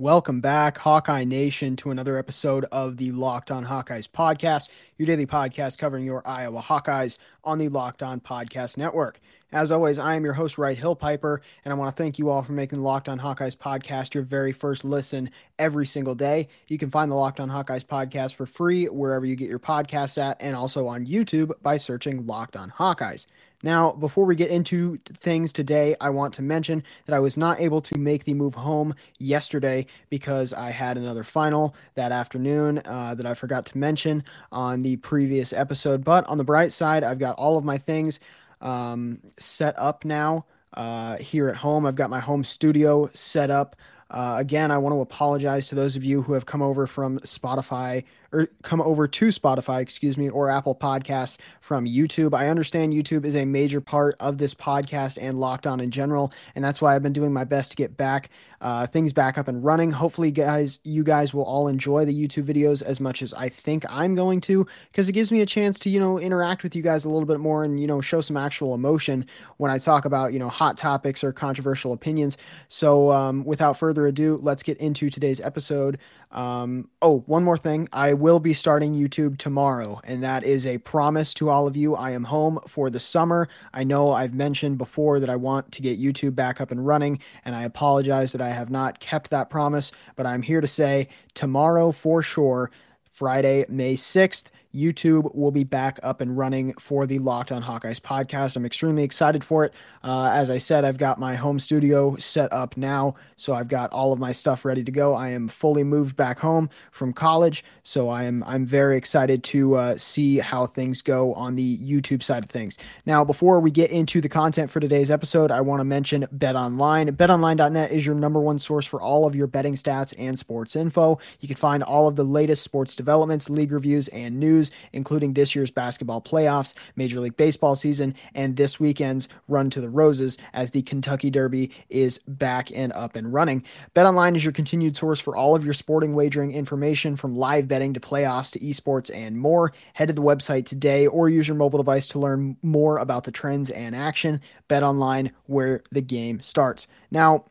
Welcome back, Hawkeye Nation, to another episode of the Locked On Hawkeyes podcast, your daily podcast covering your Iowa Hawkeyes on the Locked On Podcast Network. As always, I am your host, Wright Hill Piper, and I want to thank you all for making the Locked On Hawkeyes podcast your very first listen every single day. You can find the Locked On Hawkeyes podcast for free wherever you get your podcasts at, and also on YouTube by searching Locked On Hawkeyes. Now, before we get into things today, I want to mention that I was not able to make the move home yesterday because I had another final that afternoon uh, that I forgot to mention on the previous episode. But on the bright side, I've got all of my things um, set up now uh, here at home. I've got my home studio set up. Uh, again, I want to apologize to those of you who have come over from Spotify or come over to Spotify, excuse me, or Apple Podcasts from YouTube. I understand YouTube is a major part of this podcast and Locked On in general, and that's why I've been doing my best to get back uh, things back up and running. Hopefully, guys, you guys will all enjoy the YouTube videos as much as I think I'm going to, because it gives me a chance to you know interact with you guys a little bit more and you know show some actual emotion when I talk about you know hot topics or controversial opinions. So, um, without further ado, let's get into today's episode. Um, oh, one more thing. I will be starting YouTube tomorrow, and that is a promise to all of you. I am home for the summer. I know I've mentioned before that I want to get YouTube back up and running, and I apologize that I have not kept that promise, but I'm here to say tomorrow for sure, Friday, May 6th. YouTube will be back up and running for the Locked On Hawkeyes podcast. I'm extremely excited for it. Uh, as I said, I've got my home studio set up now, so I've got all of my stuff ready to go. I am fully moved back home from college, so I am I'm very excited to uh, see how things go on the YouTube side of things. Now, before we get into the content for today's episode, I want to mention Bet Online. BetOnline.net is your number one source for all of your betting stats and sports info. You can find all of the latest sports developments, league reviews, and news news, including this year's basketball playoffs, Major League Baseball season, and this weekend's run to the Roses as the Kentucky Derby is back and up and running. BetOnline is your continued source for all of your sporting wagering information from live betting to playoffs to esports and more. Head to the website today or use your mobile device to learn more about the trends and action. BetOnline, where the game starts. Now,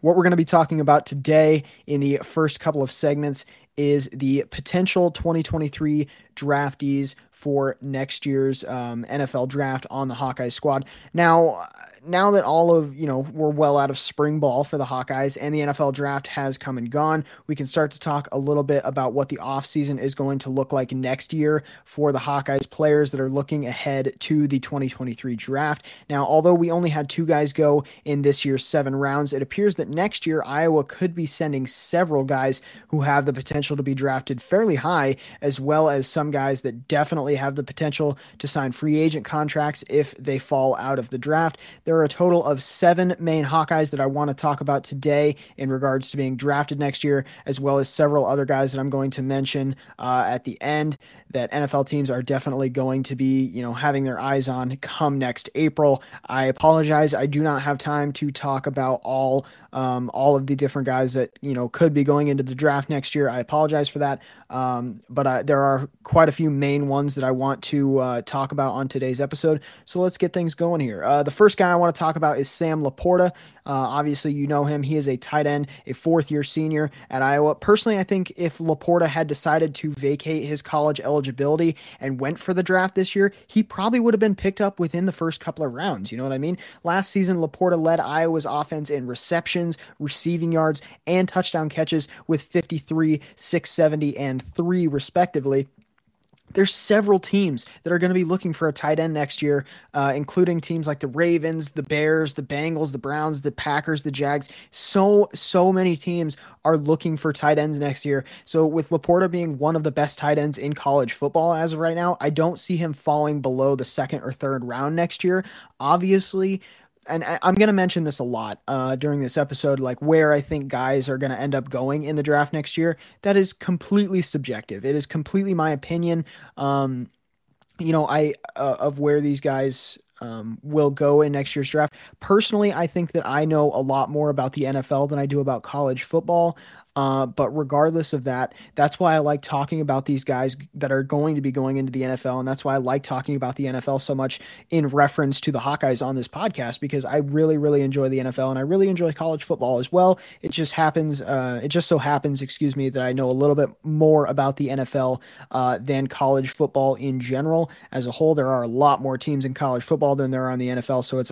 what we're going to be talking about today in the first couple of segments is the potential 2023 draftees for next year's um, NFL draft on the Hawkeye squad. Now, now that all of you know we're well out of spring ball for the Hawkeyes and the NFL draft has come and gone, we can start to talk a little bit about what the offseason is going to look like next year for the Hawkeyes players that are looking ahead to the 2023 draft. Now, although we only had two guys go in this year's seven rounds, it appears that next year Iowa could be sending several guys who have the potential to be drafted fairly high, as well as some guys that definitely have the potential to sign free agent contracts if they fall out of the draft. There are a total of seven main Hawkeyes that I want to talk about today in regards to being drafted next year, as well as several other guys that I'm going to mention uh, at the end that NFL teams are definitely going to be, you know, having their eyes on come next April. I apologize, I do not have time to talk about all um, all of the different guys that you know could be going into the draft next year. I apologize for that, um, but I, there are quite a few main ones that I want to uh, talk about on today's episode. So let's get things going here. Uh, the first guy I want to talk about is Sam LaPorta. Uh, obviously, you know him. He is a tight end, a fourth year senior at Iowa. Personally, I think if LaPorta had decided to vacate his college eligibility and went for the draft this year, he probably would have been picked up within the first couple of rounds. You know what I mean? Last season, LaPorta led Iowa's offense in receptions, receiving yards, and touchdown catches with 53, 670, and 3, respectively there's several teams that are going to be looking for a tight end next year, uh, including teams like the Ravens, the Bears, the Bengals, the Browns, the Packers, the Jags. So, so many teams are looking for tight ends next year. So, with LaPorta being one of the best tight ends in college football as of right now, I don't see him falling below the second or third round next year. Obviously, and I'm going to mention this a lot uh, during this episode, like where I think guys are going to end up going in the draft next year. That is completely subjective. It is completely my opinion. Um, you know, I uh, of where these guys um, will go in next year's draft. Personally, I think that I know a lot more about the NFL than I do about college football. Uh, but regardless of that, that's why I like talking about these guys that are going to be going into the NFL. And that's why I like talking about the NFL so much in reference to the Hawkeyes on this podcast, because I really, really enjoy the NFL and I really enjoy college football as well. It just happens, uh, it just so happens, excuse me, that I know a little bit more about the NFL uh, than college football in general. As a whole, there are a lot more teams in college football than there are in the NFL. So it's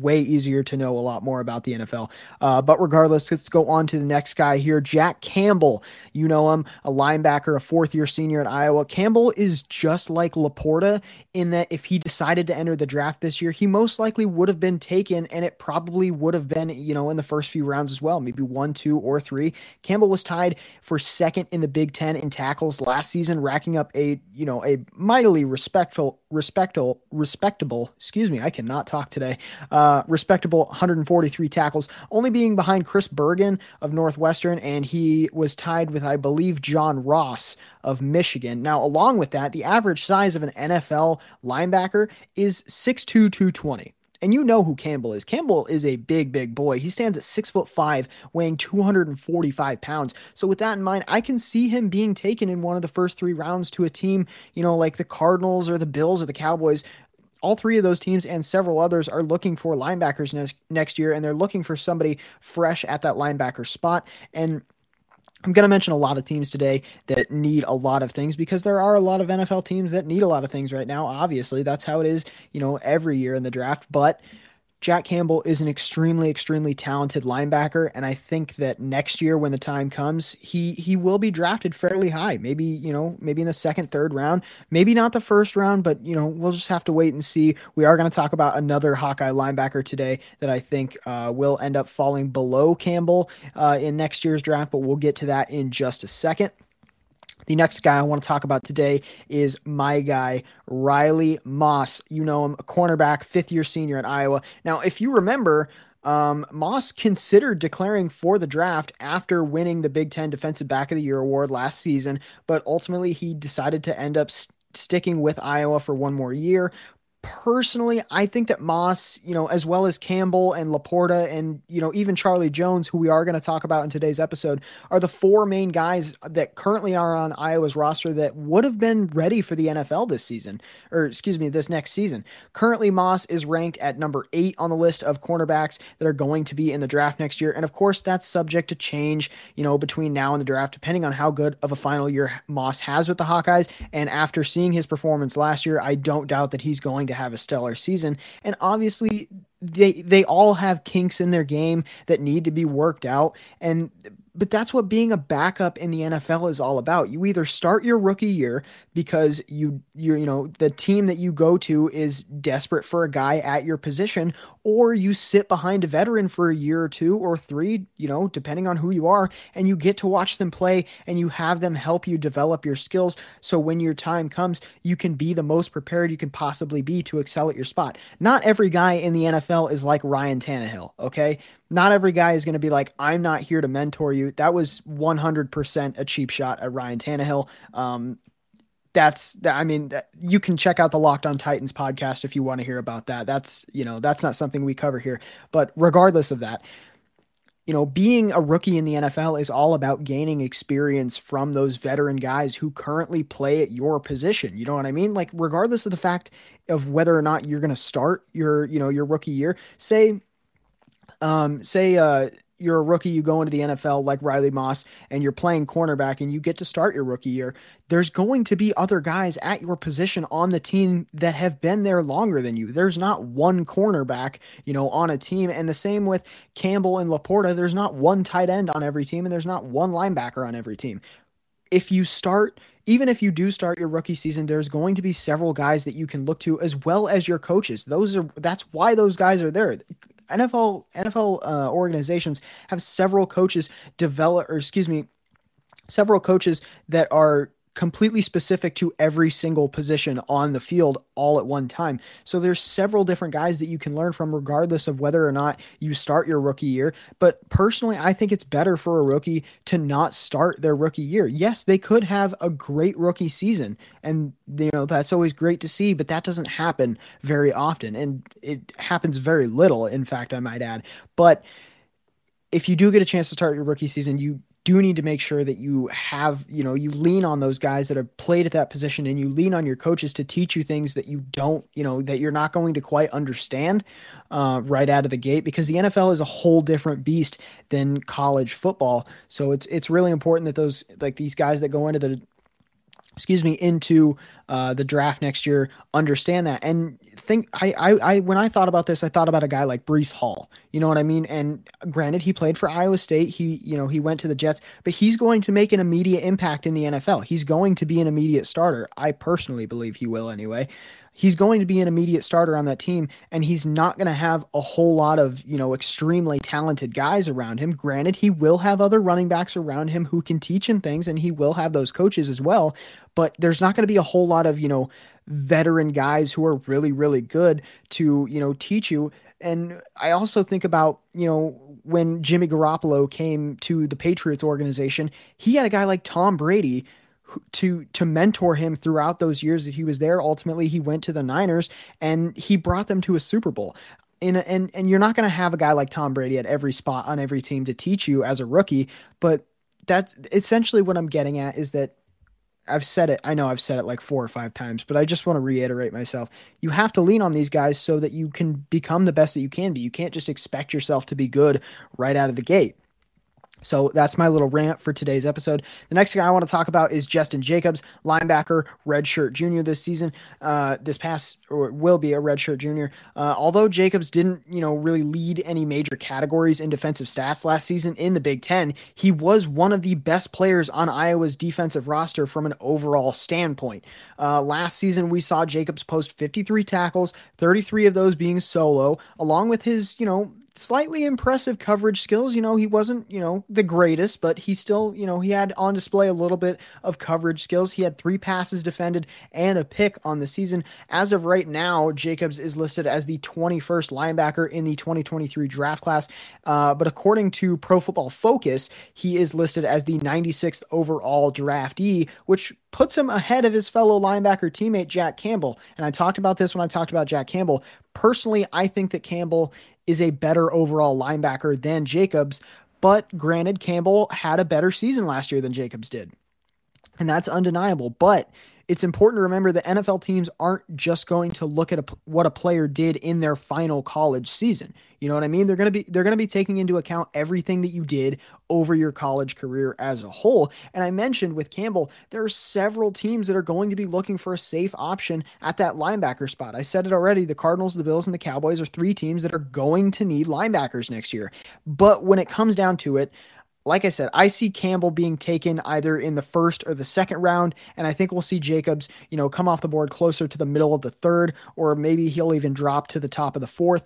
way easier to know a lot more about the NFL. Uh, but regardless, let's go on to the next guy here. Jack Campbell. You know him, a linebacker, a fourth year senior at Iowa. Campbell is just like LaPorta in that if he decided to enter the draft this year, he most likely would have been taken and it probably would have been, you know, in the first few rounds as well, maybe one, two, or three. Campbell was tied for second in the Big Ten in tackles last season, racking up a, you know, a mightily respectful, respectable, respectable, excuse me, I cannot talk today. Uh, uh, respectable 143 tackles, only being behind Chris Bergin of Northwestern, and he was tied with, I believe, John Ross of Michigan. Now, along with that, the average size of an NFL linebacker is 6'2, 220 and you know who Campbell is. Campbell is a big, big boy. He stands at six foot five, weighing 245 pounds. So with that in mind, I can see him being taken in one of the first three rounds to a team, you know, like the Cardinals or the Bills or the Cowboys, all three of those teams and several others are looking for linebackers next next year, and they're looking for somebody fresh at that linebacker spot. And I'm going to mention a lot of teams today that need a lot of things because there are a lot of NFL teams that need a lot of things right now. Obviously, that's how it is, you know, every year in the draft. But Jack Campbell is an extremely, extremely talented linebacker, and I think that next year, when the time comes, he he will be drafted fairly high. Maybe you know, maybe in the second, third round, maybe not the first round, but you know, we'll just have to wait and see. We are going to talk about another Hawkeye linebacker today that I think uh, will end up falling below Campbell uh, in next year's draft, but we'll get to that in just a second. The next guy I want to talk about today is my guy, Riley Moss. You know him, a cornerback, fifth year senior at Iowa. Now, if you remember, um, Moss considered declaring for the draft after winning the Big Ten Defensive Back of the Year award last season, but ultimately he decided to end up st- sticking with Iowa for one more year personally, I think that Moss, you know, as well as Campbell and LaPorta and, you know, even Charlie Jones, who we are going to talk about in today's episode, are the four main guys that currently are on Iowa's roster that would have been ready for the NFL this season, or excuse me, this next season. Currently, Moss is ranked at number eight on the list of cornerbacks that are going to be in the draft next year. And of course, that's subject to change, you know, between now and the draft, depending on how good of a final year Moss has with the Hawkeyes. And after seeing his performance last year, I don't doubt that he's going to to have a stellar season. And obviously, they they all have kinks in their game that need to be worked out. And but that's what being a backup in the NFL is all about. You either start your rookie year because you you you know the team that you go to is desperate for a guy at your position or you sit behind a veteran for a year or two or three, you know, depending on who you are and you get to watch them play and you have them help you develop your skills so when your time comes, you can be the most prepared you can possibly be to excel at your spot. Not every guy in the NFL is like Ryan Tannehill, okay? Not every guy is going to be like, I'm not here to mentor you. That was 100% a cheap shot at Ryan Tannehill. Um, that's I mean you can check out the Locked On Titans podcast if you want to hear about that. That's you know that's not something we cover here. But regardless of that, you know, being a rookie in the NFL is all about gaining experience from those veteran guys who currently play at your position. You know what I mean? Like regardless of the fact of whether or not you're going to start your, you know, your rookie year, say um, say uh, you're a rookie, you go into the NFL like Riley Moss, and you're playing cornerback, and you get to start your rookie year. There's going to be other guys at your position on the team that have been there longer than you. There's not one cornerback, you know, on a team, and the same with Campbell and LaPorta. There's not one tight end on every team, and there's not one linebacker on every team. If you start even if you do start your rookie season, there's going to be several guys that you can look to as well as your coaches. Those are that's why those guys are there. NFL NFL uh, organizations have several coaches develop, or excuse me, several coaches that are completely specific to every single position on the field all at one time. So there's several different guys that you can learn from regardless of whether or not you start your rookie year. But personally, I think it's better for a rookie to not start their rookie year. Yes, they could have a great rookie season and you know that's always great to see, but that doesn't happen very often and it happens very little in fact I might add. But if you do get a chance to start your rookie season, you do need to make sure that you have, you know, you lean on those guys that have played at that position and you lean on your coaches to teach you things that you don't, you know, that you're not going to quite understand uh, right out of the gate because the NFL is a whole different beast than college football. So it's it's really important that those like these guys that go into the excuse me into uh, the draft next year understand that and think I, I i when i thought about this i thought about a guy like Breece Hall you know what i mean? And granted he played for iowa state he you know he went to the jets but he's going to make an immediate impact in the nfl he's going to be an immediate starter. I personally believe he will anyway he's going to be an immediate starter on that team and he's not going to have a whole lot of you know extremely talented guys around him. Granted he will have other running backs around him who can teach him things and he will have those coaches as well but there's not going to be a whole lot of you know veteran guys who are really really good to you know teach you. And i also think about you know when jimmy garoppolo came to the patriots organization he had a guy like tom brady to to mentor him throughout those years that he was there. Ultimately, he went to the Niners and he brought them to a Super Bowl. In a, and and you're not going to have a guy like Tom Brady at every spot on every team to teach you as a rookie, but that's essentially what I'm getting at is that I've said it. I know I've said it like four or five times, but I just want to reiterate myself. You have to lean on these guys so that you can become the best that you can be. You can't just expect yourself to be good right out of the gate. So that's my little rant for today's episode. The next thing I want to talk about is Justin Jacobs, linebacker, redshirt junior this season. Uh, this past or will be a redshirt junior. Uh, although Jacobs didn't, you know, really lead any major categories in defensive stats last season in the Big Ten, he was one of the best players on Iowa's defensive roster from an overall standpoint. Uh, last season, we saw Jacobs post 53 tackles, 33 of those being solo, along with his, you know, slightly impressive coverage skills. You know, he wasn't, you know, the greatest, but he still, you know, he had on display a little bit of coverage skills. He had three passes defended and a pick on the season. As of right now, Jacobs is listed as the 21st linebacker in the 2023 draft class. Uh, but according to Pro Football Focus, he is listed as the 96th overall draftee, which puts him ahead of his fellow linebacker teammate Jack Campbell. And I talked about this when I talked about Jack Campbell. Personally, I think that Campbell is a better overall linebacker than Jacobs. But granted, Campbell had a better season last year than Jacobs did. And that's undeniable. But it's important to remember that NFL teams aren't just going to look at a, what a player did in their final college season. You know what I mean? They're going to be they're going to be taking into account everything that you did over your college career as a whole. And I mentioned with Campbell, there are several teams that are going to be looking for a safe option at that linebacker spot. I said it already, the Cardinals, the Bills and the Cowboys are three teams that are going to need linebackers next year. But when it comes down to it, like I said, I see Campbell being taken either in the first or the second round, and I think we'll see Jacobs, you know, come off the board closer to the middle of the third, or maybe he'll even drop to the top of the fourth.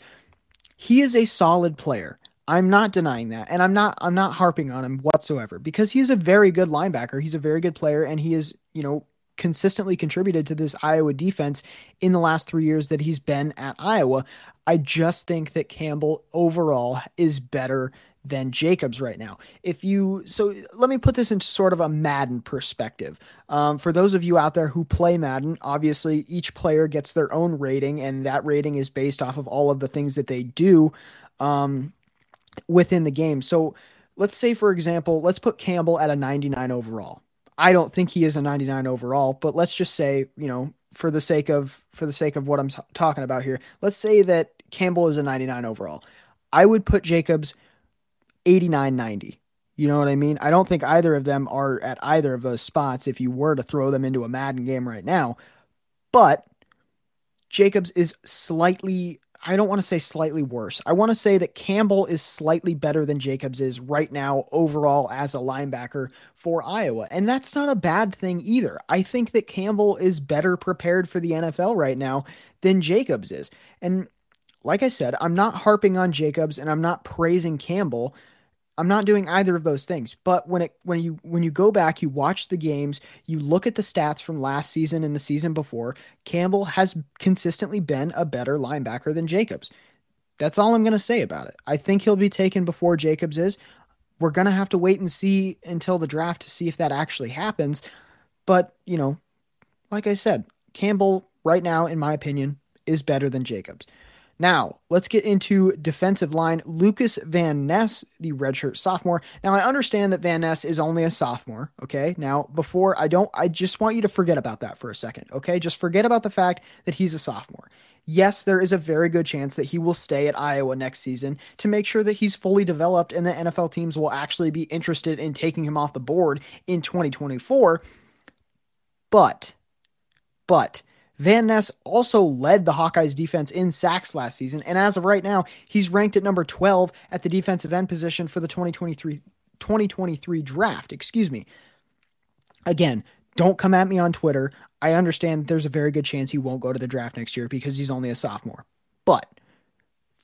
He is a solid player. I'm not denying that, and I'm not I'm not harping on him whatsoever because he's a very good linebacker. He's a very good player, and he is, you know, consistently contributed to this Iowa defense in the last three years that he's been at Iowa. I just think that Campbell overall is better than Jacobs right now. If you so let me put this into sort of a Madden perspective. Um, for those of you out there who play Madden, obviously each player gets their own rating, and that rating is based off of all of the things that they do um, within the game. So let's say, for example, let's put Campbell at a 99 overall. I don't think he is a 99 overall, but let's just say, you know, for the sake of for the sake of what I'm talking about here, let's say that Campbell is a 99 overall. I would put Jacobs 89 90. You know what I mean? I don't think either of them are at either of those spots if you were to throw them into a Madden game right now. But Jacobs is slightly, I don't want to say slightly worse. I want to say that Campbell is slightly better than Jacobs is right now overall as a linebacker for Iowa. And that's not a bad thing either. I think that Campbell is better prepared for the NFL right now than Jacobs is. And like I said, I'm not harping on Jacobs and I'm not praising Campbell I'm not doing either of those things. But when it when you when you go back, you watch the games, you look at the stats from last season and the season before, Campbell has consistently been a better linebacker than Jacobs. That's all I'm going to say about it. I think he'll be taken before Jacobs is. We're going to have to wait and see until the draft to see if that actually happens. But, you know, like I said, Campbell right now in my opinion is better than Jacobs. Now, let's get into defensive line. Lucas Van Ness, the redshirt sophomore. Now, I understand that Van Ness is only a sophomore, okay? Now, before I don't, I just want you to forget about that for a second, okay? Just forget about the fact that he's a sophomore. Yes, there is a very good chance that he will stay at Iowa next season to make sure that he's fully developed and the NFL teams will actually be interested in taking him off the board in 2024. But, but, Van Ness also led the Hawkeyes defense in sacks last season, and as of right now, he's ranked at number 12 at the defensive end position for the 2023 2023 draft, excuse me. Again, don't come at me on Twitter. I understand there's a very good chance he won't go to the draft next year because he's only a sophomore. But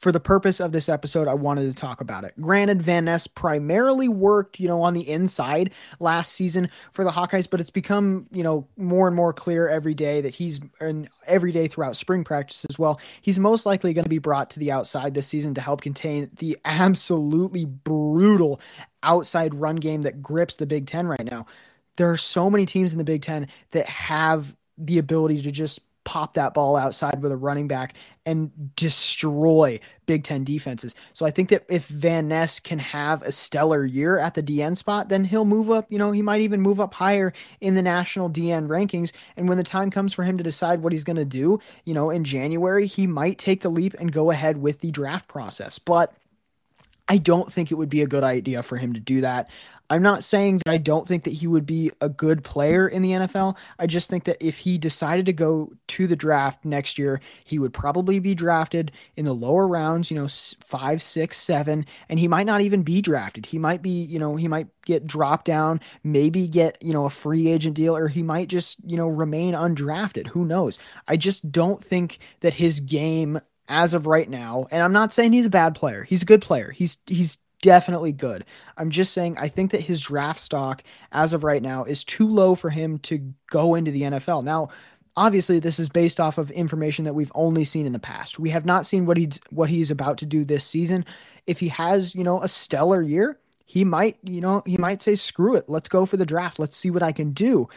for the purpose of this episode, I wanted to talk about it. Granted, Van Ness primarily worked, you know, on the inside last season for the Hawkeyes, but it's become, you know, more and more clear every day that he's, and every day throughout spring practice as well, he's most likely going to be brought to the outside this season to help contain the absolutely brutal outside run game that grips the Big Ten right now. There are so many teams in the Big Ten that have the ability to just pop that ball outside with a running back and destroy Big Ten defenses. So I think that if Van Ness can have a stellar year at the DN spot, then he'll move up. You know, he might even move up higher in the national DN rankings. And when the time comes for him to decide what he's going to do, you know, in January, he might take the leap and go ahead with the draft process. But I don't think it would be a good idea for him to do that. I'm not saying that I don't think that he would be a good player in the NFL. I just think that if he decided to go to the draft next year, he would probably be drafted in the lower rounds, you know, five, six, seven, and he might not even be drafted. He might be, you know, he might get dropped down, maybe get, you know, a free agent deal, or he might just, you know, remain undrafted. Who knows? I just don't think that his game as of right now, and I'm not saying he's a bad player. He's a good player. He's he's definitely good. I'm just saying I think that his draft stock as of right now is too low for him to go into the NFL. Now, obviously this is based off of information that we've only seen in the past. We have not seen what he's what he's about to do this season. If he has, you know, a stellar year, he might, you know, he might say screw it. Let's go for the draft. Let's see what I can do.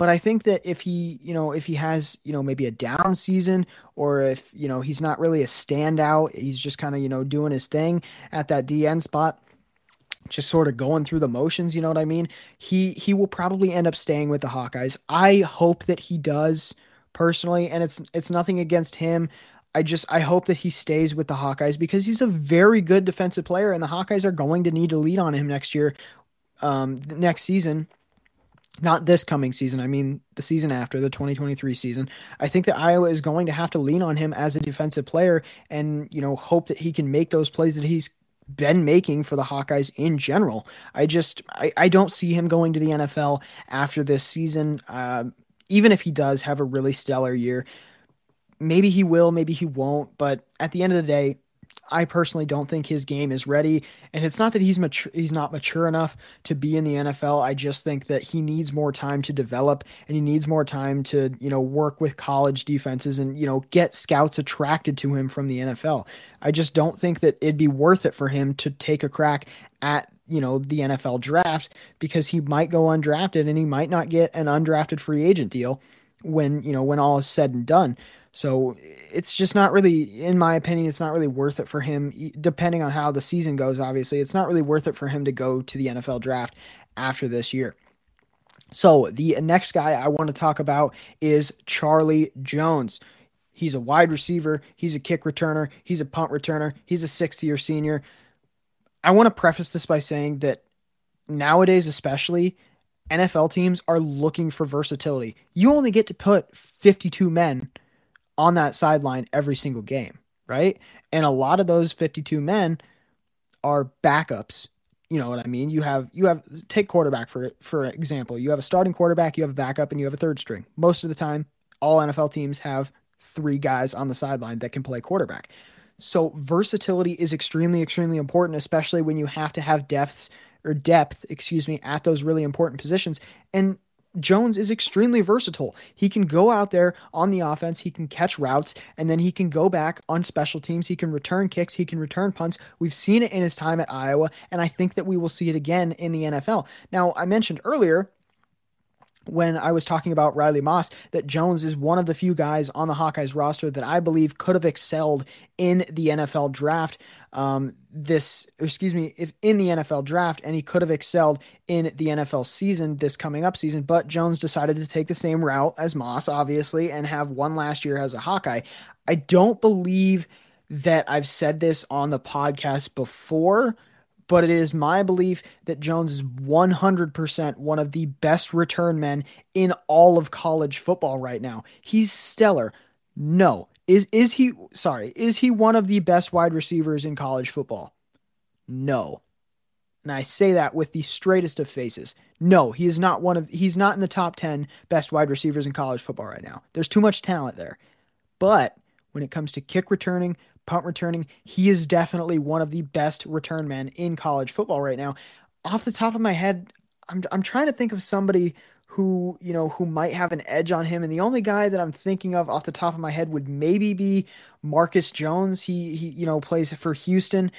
But I think that if he, you know, if he has, you know, maybe a down season or if, you know, he's not really a standout, he's just kind of, you know, doing his thing at that DN spot, just sort of going through the motions, you know what I mean? He he will probably end up staying with the Hawkeyes. I hope that he does personally, and it's it's nothing against him. I just I hope that he stays with the Hawkeyes because he's a very good defensive player, and the Hawkeyes are going to need to lead on him next year, um, next season not this coming season, I mean the season after, the 2023 season. I think that Iowa is going to have to lean on him as a defensive player and, you know, hope that he can make those plays that he's been making for the Hawkeyes in general. I just I, I don't see him going to the NFL after this season. Uh, even if he does have a really stellar year, maybe he will, maybe he won't. But at the end of the day, I personally don't think his game is ready. And it's not that he's mature, he's not mature enough to be in the NFL. I just think that he needs more time to develop and he needs more time to, you know, work with college defenses and, you know, get scouts attracted to him from the NFL. I just don't think that it'd be worth it for him to take a crack at you know the NFL draft because he might go undrafted and he might not get an undrafted free agent deal when you know when all is said and done. So it's just not really, in my opinion, it's not really worth it for him, depending on how the season goes, obviously. It's not really worth it for him to go to the NFL draft after this year. So the next guy I want to talk about is Charlie Jones. He's a wide receiver, he's a kick returner, he's a punt returner, he's a sixth year senior. I want to preface this by saying that nowadays, especially, NFL teams are looking for versatility. You only get to put 52 men on that sideline every single game, right? And a lot of those 52 men are backups. You know what I mean? You have you have take quarterback for for example. You have a starting quarterback, you have a backup, and you have a third string. Most of the time, all NFL teams have three guys on the sideline that can play quarterback. So versatility is extremely, extremely important, especially when you have to have depths or depth, excuse me, at those really important positions. And Jones is extremely versatile. He can go out there on the offense, he can catch routes, and then he can go back on special teams. He can return kicks, he can return punts. We've seen it in his time at Iowa, and I think that we will see it again in the NFL. Now, I mentioned earlier when I was talking about Riley Moss that Jones is one of the few guys on the Hawkeyes roster that I believe could have excelled in the NFL draft. Um, this, excuse me, if in the NFL draft, and he could have excelled in the NFL season this coming up season. But Jones decided to take the same route as Moss, obviously, and have one last year as a Hawkeye. I don't believe that I've said this on the podcast before but it is my belief that Jones is 100% one of the best return men in all of college football right now. He's stellar. No. Is is he sorry, is he one of the best wide receivers in college football? No. And I say that with the straightest of faces. No, he is not one of he's not in the top 10 best wide receivers in college football right now. There's too much talent there. But when it comes to kick returning, punt returning. He is definitely one of the best return men in college football right now. Off the top of my head, I'm I'm trying to think of somebody who, you know, who might have an edge on him and the only guy that I'm thinking of off the top of my head would maybe be Marcus Jones. He he you know plays for Houston.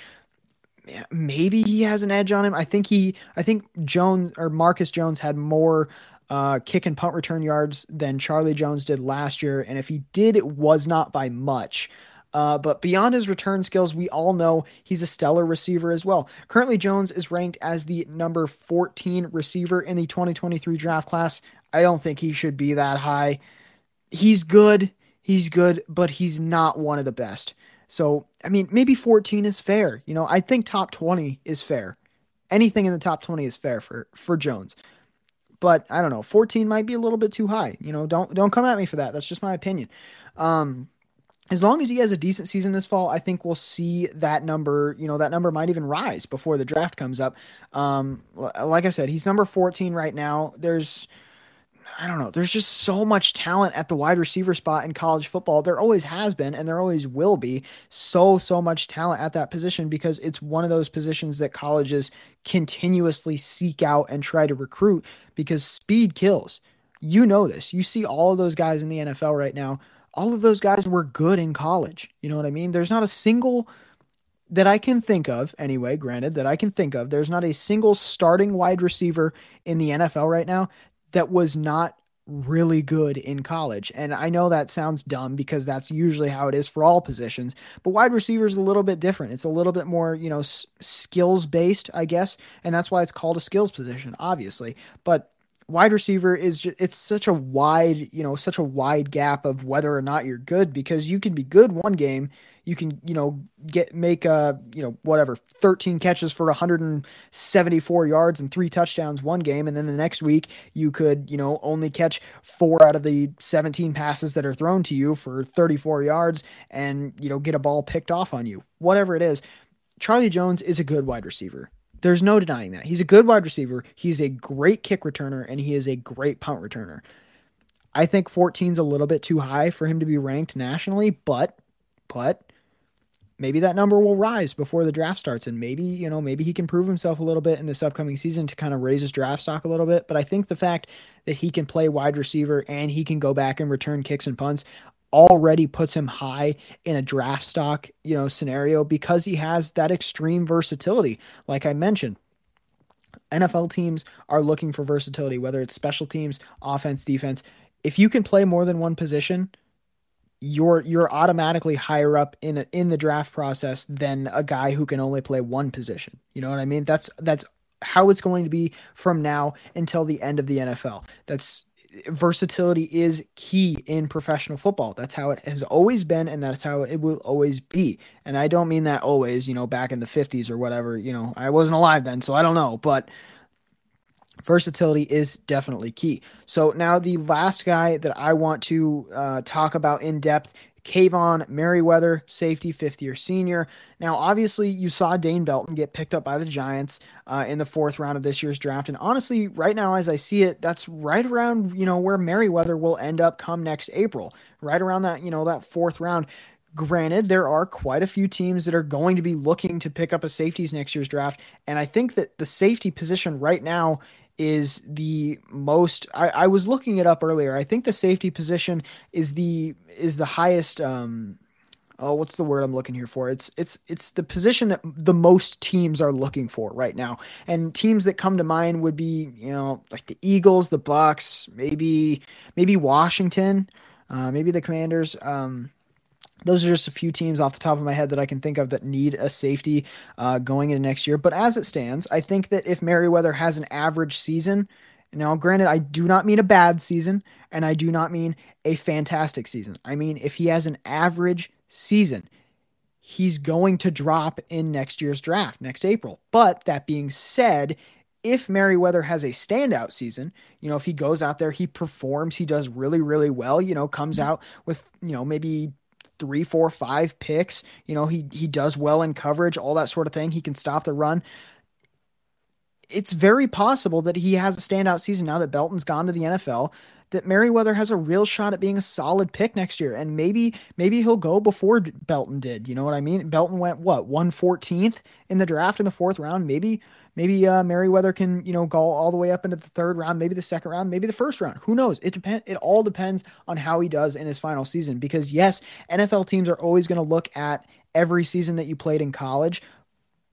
Maybe he has an edge on him. I think he I think Jones or Marcus Jones had more uh, kick and punt return yards than Charlie Jones did last year. And if he did, it was not by much. Uh, but beyond his return skills, we all know he's a stellar receiver as well. Currently, Jones is ranked as the number 14 receiver in the 2023 draft class. I don't think he should be that high. He's good, he's good, but he's not one of the best. So, I mean, maybe 14 is fair. You know, I think top 20 is fair. Anything in the top 20 is fair for for Jones. But I don't know, 14 might be a little bit too high. You know, don't don't come at me for that. That's just my opinion. Um, as long as he has a decent season this fall, I think we'll see that number. You know, that number might even rise before the draft comes up. Um, like I said, he's number 14 right now. There's, I don't know, there's just so much talent at the wide receiver spot in college football. There always has been, and there always will be so, so much talent at that position because it's one of those positions that colleges continuously seek out and try to recruit because speed kills. You know this. You see all of those guys in the NFL right now all of those guys were good in college. You know what I mean? There's not a single that I can think of, anyway, granted, that I can think of, there's not a single starting wide receiver in the NFL right now that was not really good in college. And I know that sounds dumb because that's usually how it is for all positions, but wide receiver is a little bit different. It's a little bit more, you know, s- skills based, I guess. And that's why it's called a skills position, obviously. But wide receiver is just, it's such a wide you know such a wide gap of whether or not you're good because you can be good one game you can you know get make a you know whatever 13 catches for 174 yards and three touchdowns one game. And then the next week you could you know only catch four out of the 17 passes that are thrown to you for 34 yards and you know get a ball picked off on you. Whatever it is Charlie Jones is a good wide receiver there's no denying that. He's a good wide receiver. He's a great kick returner and he is a great punt returner. I think 14 is a little bit too high for him to be ranked nationally, but but maybe that number will rise before the draft starts and maybe, you know, maybe he can prove himself a little bit in this upcoming season to kind of raise his draft stock a little bit, but I think the fact that he can play wide receiver and he can go back and return kicks and punts, already puts him high in a draft stock, you know, scenario because he has that extreme versatility. Like I mentioned, NFL teams are looking for versatility, whether it's special teams, offense, defense. If you can play more than one position, you're you're automatically higher up in a, in the draft process than a guy who can only play one position. You know what I mean? That's that's how it's going to be from now until the end of the NFL. That's versatility is key in professional football. That's how it has always been, and that's how it will always be. And I don't mean that always, you know, back in the 50s or whatever. You know, I wasn't alive then, so I don't know. But versatility is definitely key. So now the last guy that I want to uh, talk about in depth Kaevon Merriweather, safety, fifth year senior. Now, obviously, you saw Dane Belton get picked up by the Giants uh, in the fourth round of this year's draft. And honestly, right now, as I see it, that's right around, you know, where Merriweather will end up come next April, right around that, you know, that fourth round. Granted, there are quite a few teams that are going to be looking to pick up a safeties next year's draft. And I think that the safety position right now is the most I, I was looking it up earlier. I think the safety position is the is the highest um oh what's the word i'm looking here for? It's it's it's the position that the most teams are looking for right now. And teams that come to mind would be you know like the eagles the bucks maybe maybe washington uh, maybe the commanders. Um, those are just a few teams off the top of my head that I can think of that need a safety uh, going into next year. But as it stands, I think that if Merriweather has an average season, now granted, I do not mean a bad season, and I do not mean a fantastic season. I mean if he has an average season. He's going to drop in next year's draft, next April. But that being said, if Merriweather has a standout season, you know, if he goes out there, he performs, he does really, really well, you know, comes out with, you know, maybe three, four, five picks, you know, he he does well in coverage, all that sort of thing. He can stop the run. It's very possible that he has a standout season now that Belton's gone to the NFL that Merriweather has a real shot at being a solid pick next year. And maybe maybe he'll go before Belton did. You know what I mean? Belton went what 114th in the draft in the fourth round. Maybe maybe uh, Merriweather can you know go all the way up into the third round, maybe the second round, maybe the first round. Who knows? It depend. It all depends on how he does in his final season. Because yes, NFL teams are always going to look at every season that you played in college,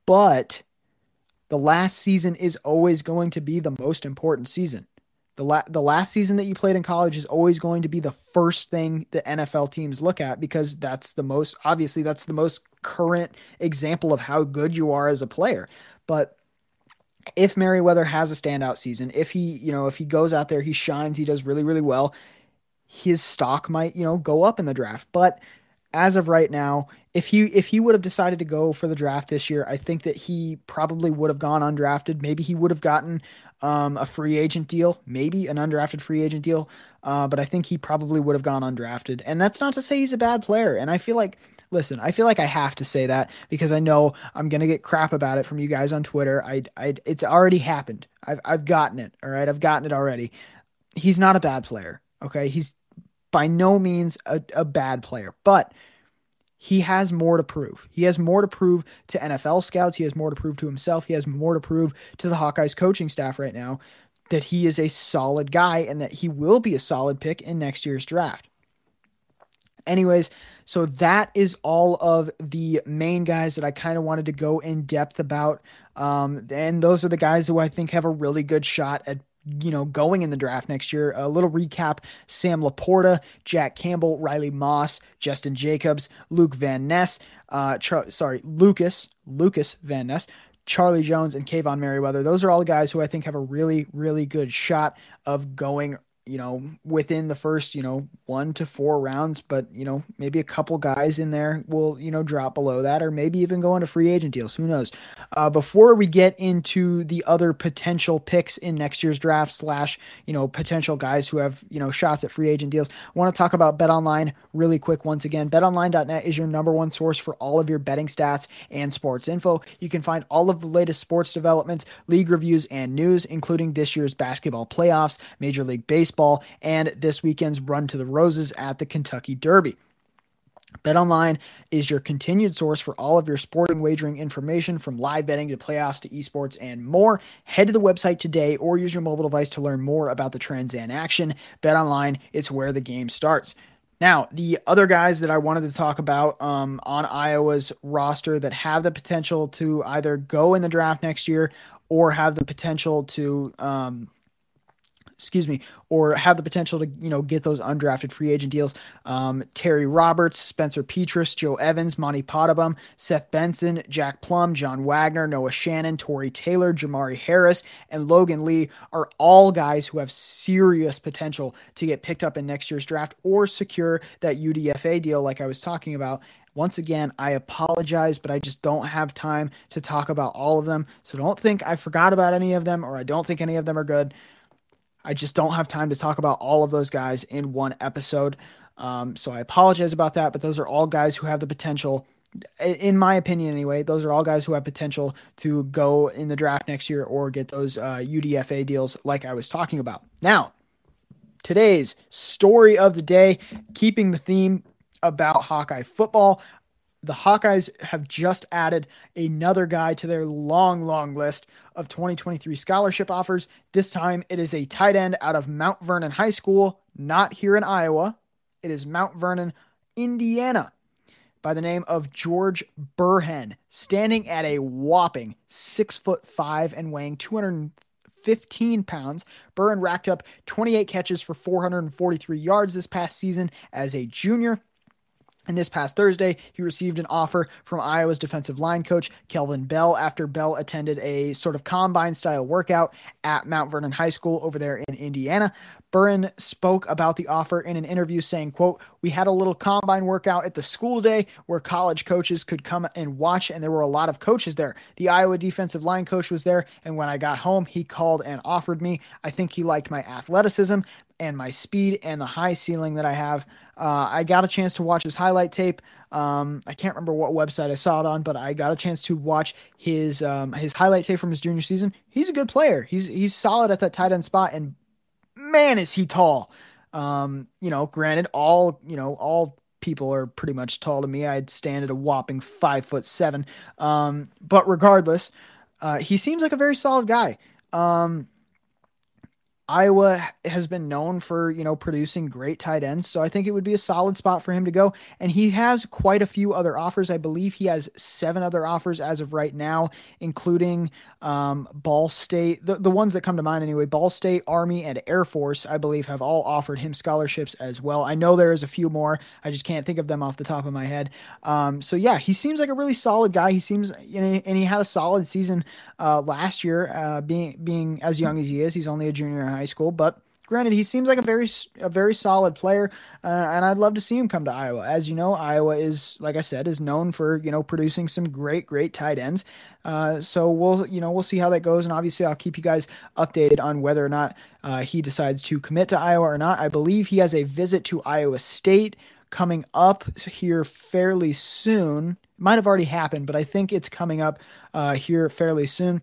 but the last season is always going to be the most important season. The, la- the last season that you played in college is always going to be the first thing the NFL teams look at because that's the most obviously that's the most current example of how good you are as a player. But if Merriweather has a standout season, if he, you know, if he goes out there, he shines, he does really, really well, his stock might, you know, go up in the draft. But as of right now, if he if he would have decided to go for the draft this year, I think that he probably would have gone undrafted. Maybe he would have gotten um, a free agent deal, maybe an undrafted free agent deal. Uh, but I think he probably would have gone undrafted. And that's not to say he's a bad player. And I feel like, listen, I feel like I have to say that because I know I'm gonna get crap about it from you guys on Twitter. I, I, it's already happened. I've, I've gotten it. All right, I've gotten it already. He's not a bad player. Okay, he's by no means a, a bad player, but he has more to prove. He has more to prove to NFL scouts. He has more to prove to himself. He has more to prove to the Hawkeyes coaching staff right now that he is a solid guy and that he will be a solid pick in next year's draft. Anyways, so that is all of the main guys that I kind of wanted to go in depth about. Um, and those are the guys who I think have a really good shot at you know, going in the draft next year. A little recap Sam LaPorta, Jack Campbell, Riley Moss, Justin Jacobs, Luke Van Ness, uh, Char- sorry, Lucas, Lucas Van Ness, Charlie Jones, and Kaevon Merriweather. Those are all the guys who I think have a really, really good shot of going you know, within the first, you know, one to four rounds, but, you know, maybe a couple guys in there will, you know, drop below that or maybe even go into free agent deals. Who knows? Uh, before we get into the other potential picks in next year's draft, slash, you know, potential guys who have, you know, shots at free agent deals, I want to talk about Bet Online really quick once again. BetOnline.net is your number one source for all of your betting stats and sports info. You can find all of the latest sports developments, league reviews, and news, including this year's basketball playoffs, Major League Baseball baseball and this weekend's run to the Roses at the Kentucky Derby. BetOnline is your continued source for all of your sporting wagering information from live betting to playoffs to esports and more. Head to the website today or use your mobile device to learn more about the trends and action. BetOnline, it's where the game starts. Now, the other guys that I wanted to talk about um, on Iowa's roster that have the potential to either go in the draft next year or have the potential to um, excuse me, or have the potential to, you know, get those undrafted free agent deals. Um, Terry Roberts, Spencer Petras, Joe Evans, Monte Pottebaum, Seth Benson, Jack Plumb, John Wagner, Noah Shannon, Tory Taylor, Jermari Harris, and Logan Lee are all guys who have serious potential to get picked up in next year's draft or secure that UDFA deal like I was talking about. Once again, I apologize, but I just don't have time to talk about all of them. So don't think I forgot about any of them or I don't think any of them are good. I just don't have time to talk about all of those guys in one episode. Um, so I apologize about that, but those are all guys who have the potential, in my opinion anyway, those are all guys who have potential to go in the draft next year or get those uh, UDFA deals like I was talking about. Now, today's story of the day, keeping the theme about Hawkeye football. The Hawkeyes have just added another guy to their long, long list of 2023 scholarship offers. This time it is a tight end out of Mount Vernon High School, not here in Iowa. It is Mount Vernon, Indiana, by the name of George Burhen, standing at a whopping six foot five and weighing 215 pounds. Burhen racked up 28 catches for 443 yards this past season as a junior. And this past Thursday, he received an offer from Iowa's defensive line coach, Kelvin Bell, after Bell attended a sort of combine style workout at Mount Vernon High School over there in Indiana. Burhen spoke about the offer in an interview saying, quote, we had a little combine workout at the school today where college coaches could come and watch, and there were a lot of coaches there. The Iowa defensive line coach was there, and when I got home, he called and offered me. I think he liked my athleticism and my speed and the high ceiling that I have. Uh, I got a chance to watch his highlight tape. Um, I can't remember what website I saw it on, but I got a chance to watch his um, his highlight tape from his junior season. He's a good player. He's he's solid at that tight end spot, and man, is he tall. Um, you know, granted, all you know, all people are pretty much tall to me. I'd stand at a whopping five foot seven. Um, but regardless, uh, he seems like a very solid guy. Um, Iowa has been known for, you know, producing great tight ends. So I think it would be a solid spot for him to go. And he has quite a few other offers. I believe he has seven other offers as of right now, including um, Ball State, the, the ones that come to mind anyway. Ball State, Army, and Air Force, I believe, have all offered him scholarships as well. I know there is a few more. I just can't think of them off the top of my head. Um, so yeah, he seems like a really solid guy. He seems, and he had a solid season uh, last year, uh, being being as young as he is. He's only a junior high school, but granted, he seems like a very a very solid player, uh, and I'd love to see him come to Iowa. As you know, Iowa is, like I said, is known for you know producing some great great tight ends. Uh, so we'll you know we'll see how that goes, and obviously I'll keep you guys updated on whether or not uh, he decides to commit to Iowa or not. I believe he has a visit to Iowa State coming up here fairly soon. Might have already happened, but I think it's coming up uh, here fairly soon.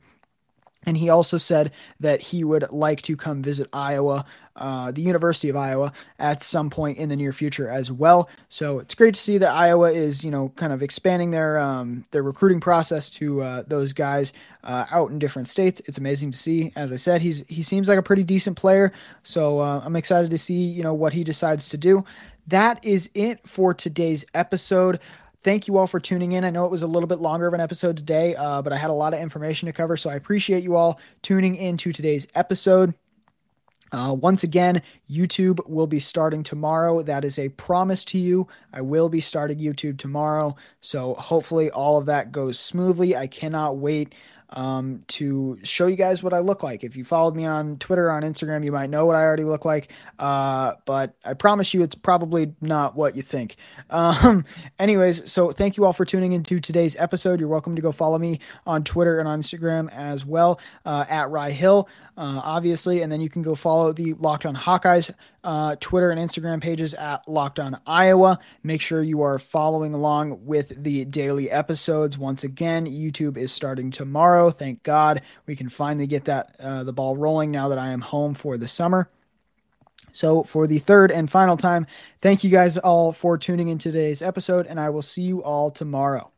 And he also said that he would like to come visit Iowa, uh, the University of Iowa, at some point in the near future as well. So it's great to see that Iowa is, you know, kind of expanding their um, their recruiting process to uh, those guys uh, out in different states. It's amazing to see. As I said, he's he seems like a pretty decent player. So uh, I'm excited to see, you know, what he decides to do. That is it for today's episode thank you all for tuning in. I know it was a little bit longer of an episode today, uh, but I had a lot of information to cover, so I appreciate you all tuning into today's episode. Uh, once again, YouTube will be starting tomorrow. That is a promise to you. I will be starting YouTube tomorrow. So hopefully all of that goes smoothly. I cannot wait um, to show you guys what I look like. If you followed me on Twitter, on Instagram, you might know what I already look like. Uh, but I promise you, it's probably not what you think. Um, anyways, so thank you all for tuning into today's episode. You're welcome to go follow me on Twitter and on Instagram as well uh, at Rye Hill uh, obviously. And then you can go follow the Locked On Hawkeyes uh, Twitter and Instagram pages at Locked On Iowa. Make sure you are following along with the daily episodes. Once again, YouTube is starting tomorrow. Thank God we can finally get that uh, the ball rolling now that I am home for the summer. So, for the third and final time, thank you guys all for tuning in today's episode, and I will see you all tomorrow.